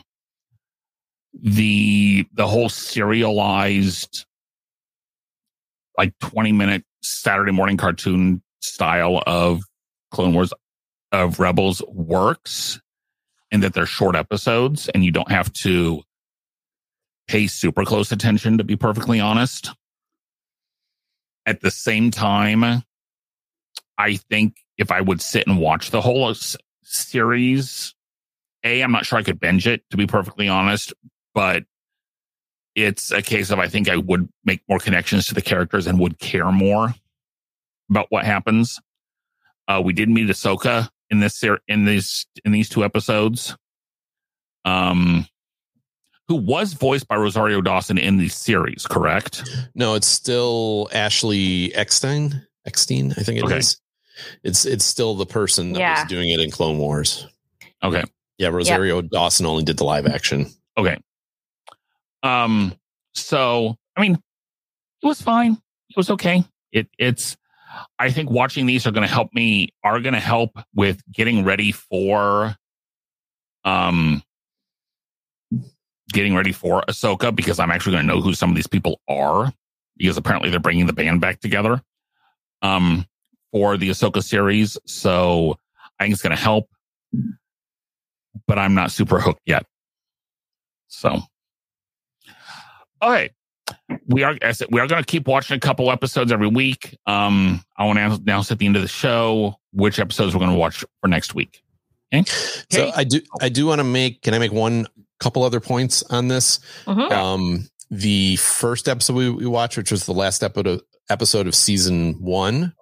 the, the whole serialized, like 20 minute Saturday morning cartoon style of Clone Wars of Rebels works in that they're short episodes and you don't have to pay super close attention, to be perfectly honest. At the same time, I think if I would sit and watch the whole s- series, A, I'm not sure I could binge it, to be perfectly honest, but it's a case of I think I would make more connections to the characters and would care more about what happens. Uh, we did meet Ahsoka in this ser- in these in these two episodes. Um, who was voiced by Rosario Dawson in the series, correct? No, it's still Ashley Eckstein. Eckstein, I think it is. Okay. It's it's still the person that Yeah. was doing it in Clone Wars. Okay. Yeah, Rosario Dawson only did the live action. Okay. Um, so I mean, it was fine. It was okay. It it's I think watching these are gonna help me are gonna help with getting ready for um getting ready for Ahsoka because I'm actually gonna know who some of these people are because apparently they're bringing the band back together um for the Ahsoka series. So I think it's gonna help, but I'm not super hooked yet. So, okay, we are as I said, we are going to keep watching a couple episodes every week. Um, I want to announce at the end of the show which episodes we're going to watch for next week. Okay. So I do I do want to make can I make one couple other points on this? Mhm. Um the first episode we, we watched, which was the last episode of, episode of season one,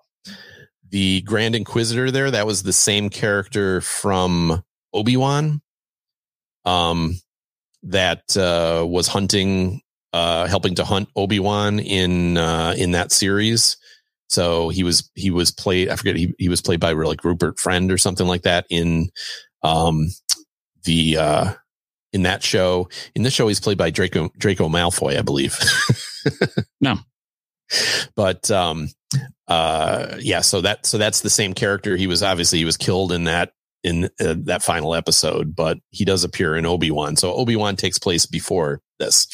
the Grand Inquisitor there, that was the same character from Obi-Wan. Um that uh was hunting uh helping to hunt Obi-Wan in uh in that series. So he was he was played I forget he, he was played by like Rupert Friend or something like that in um the uh in that show. In this show he's played by Draco Draco Malfoy, I believe. No. But um uh yeah, so that so that's the same character. He was obviously he was killed in that in uh, that final episode, but he does appear in Obi-Wan. So Obi-Wan takes place before this.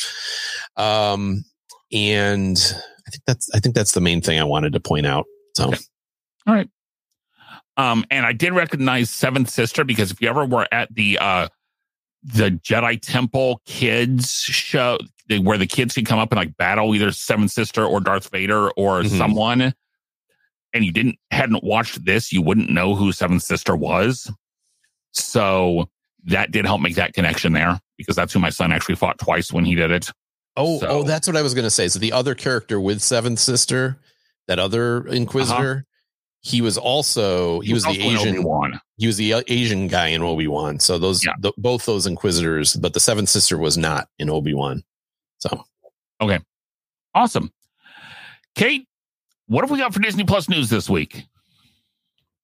Um and I think that's I think that's the main thing I wanted to point out. So Okay. Um, and I did recognize Seventh Sister because if you ever were at the uh the Jedi Temple kids show they- where the kids can come up and like battle either Seven Sister or Darth Vader or Mhm. someone, and you didn't hadn't watched this, you wouldn't know who Seven Sister was. So that did help make that connection there because that's who my son actually fought twice when he did it. Oh, So- oh, that's what I was going to say. So the other character with Seventh Sister, that other Inquisitor, he was also he was the also in Asian Obi-Wan. he was the uh, Asian guy in Obi Wan. So those Yeah. the, both those Inquisitors, but the Seventh Sister was not in Obi Wan. So okay, Awesome. Kate, what have we got for Disney Plus news this week?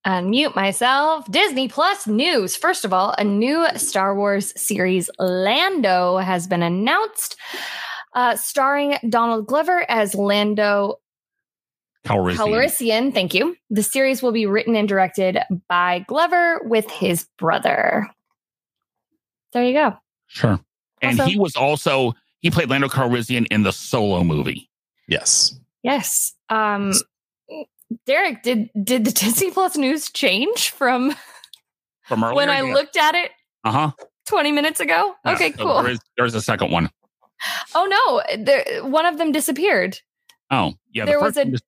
Unmute myself. Disney Plus news. First of all, a new Star Wars series, Lando, has been announced, uh, starring Donald Glover as Lando Calrissian. Calrissian. Thank you. The series will be written and directed by Glover with his brother. There you go. Sure. And Awesome. he was also he played Lando Calrissian in the Solo movie. yes, Yes. Um, Derek, did did the Disney Plus news change from From earlier. when I looked at it Uh huh. 20 minutes ago? Okay, cool. there is, there's a second one. Oh no, there, one of them disappeared. Oh yeah. There the was first a one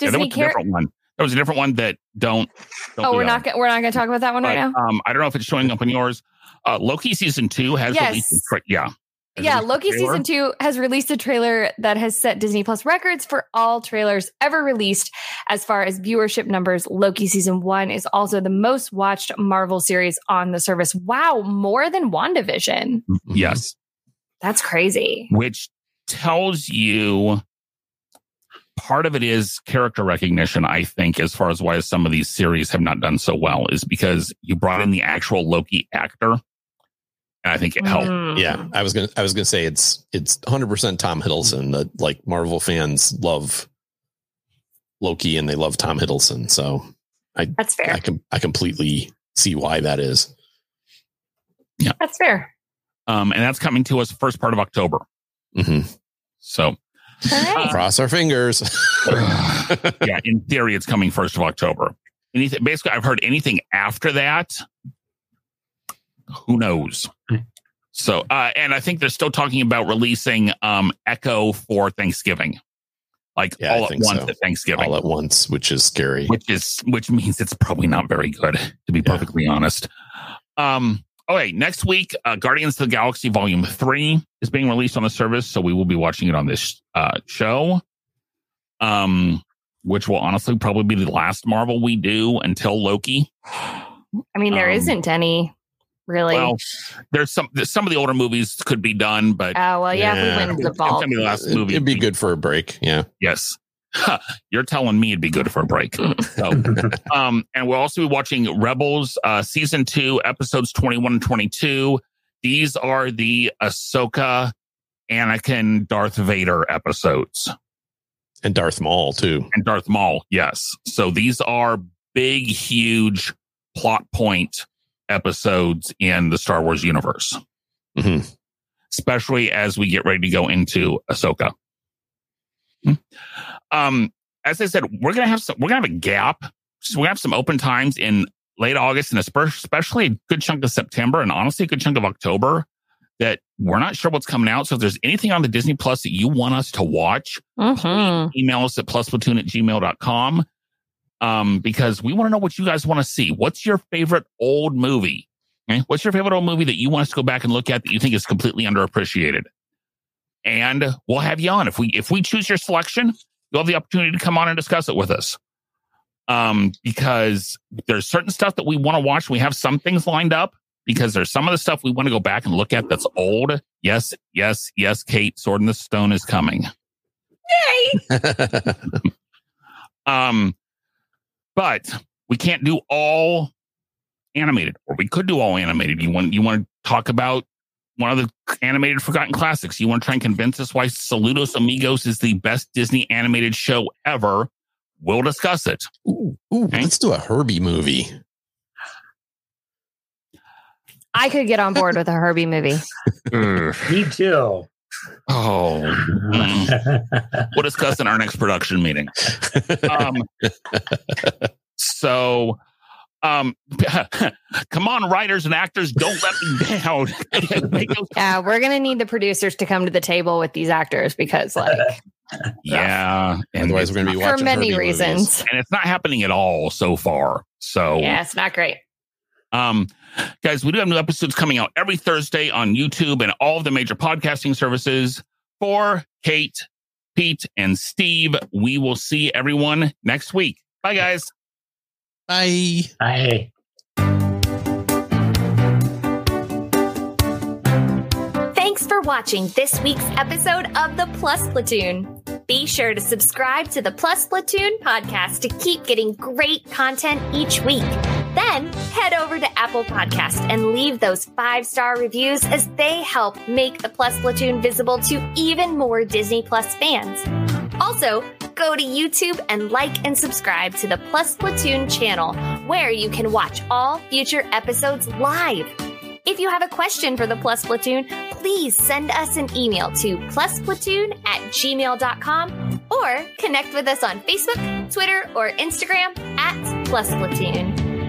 was- yeah, there Disney was a different one. There was a different one that don't. don't Oh, do we're that not gonna, we're not going to talk about that one one. right now. Um, I don't know if it's showing up on yours. Uh, Loki season two has Yes. released. a tra- yeah. Has Yeah, Loki trailer. season two has released a trailer that has set Disney Plus records for all trailers ever released as far as viewership numbers. Loki season one is also the most watched Marvel series on the service. Wow, more than WandaVision. Mm-hmm. Yes. That's crazy. which tells you part of it is character recognition, I think, as far as why some of these series have not done so well, is because you brought in the actual Loki actor. And I think it helped. Mm. yeah. I was gonna I was gonna say it's it's 100 percent Tom Hiddleston. That like Marvel fans love Loki and they love Tom Hiddleston. So I That's fair. I can I completely see why that is. Yeah. That's fair. Um, and that's coming to us first part of October. Mm-hmm. So All right. Cross our fingers. yeah, in theory, it's coming first of October. Anything basically I've heard anything after that, who knows? So uh and I think they're still talking about releasing um Echo for Thanksgiving. Like Yeah, I all at once so. at Thanksgiving. all at once, which is scary. which is which means it's probably not very good to be Yeah. perfectly honest um okay next week uh, guardians of the galaxy volume 3 is being released on the service so we will be watching it on this uh show um which will honestly probably be the last marvel we do until loki I mean, there Um, not any really. well there's some there's some of the older movies could be done but Oh well, yeah. If we went into the vault, gonna be the last movie It'd be good for a break. Yeah. yes you're telling me it'd be good for a break so Um, and we'll also be watching Rebels uh, season two, episodes 21 and 22. These are the Ahsoka, Anakin, Darth Vader episodes, And Darth Maul too. and Darth Maul. Yes. So these are big, huge plot point episodes in the Star Wars universe, Mhm. especially as we get ready to go into Ahsoka. Hmm. Um, as I said, we're gonna have some. We're gonna have a gap. So we have some open times in late August and especially a good chunk of September and honestly a good chunk of October that we're not sure what's coming out. So if there's anything on the Disney Plus that you want us to watch, Mhm. email us at plusplatoon at gmail.com um, because we want to know what you guys want to see. What's your favorite old movie? Okay? What's your favorite old movie that you want us to go back and look at that you think is completely underappreciated? And we'll have you on. If we if we choose your selection, you'll have the opportunity to come on and discuss it with us. Um, because there's certain stuff that we want to watch. We have some things lined up because there's some of the stuff we want to go back and look at that's old. Yes, yes, yes, Kate, Sword in the Stone is coming. Yay! um, but we can't do all animated, or we could do all animated. You want you want to talk about one of the animated forgotten classics? You want to try and convince us why Saludos Amigos is the best Disney animated show ever? We'll discuss it. ooh, ooh, Okay. let's do a Herbie movie. I could get on board with a Herbie movie. Me too. Oh, mm. we'll discuss in our next production meeting. Um, so, Um, come on, writers and actors, don't let me down. yeah, we're gonna need the producers to come to the table with these actors because, like, yeah, and otherwise we're gonna be watching for many Herbie reasons, movies. and it's not happening at all so far. So yeah, it's not great. Um, guys, we do have new episodes coming out every Thursday on YouTube and all of the major podcasting services. For Kate, Pete, and Steve, we will see everyone next week. Bye, guys. Bye. Bye. Thanks for watching this week's episode of the Plus Platoon. Be sure to subscribe to the Plus Platoon podcast to keep getting great content each week. Then head over to Apple Podcast and leave those five star reviews as they help make the Plus Platoon visible to even more Disney Plus fans. Also, go to YouTube and like and subscribe to the Plus Platoon channel, where you can watch all future episodes live. If you have a question for the Plus Platoon, please send us an email to plusplatoon at gmail.com or connect with us on Facebook, Twitter, or Instagram at Plus Platoon.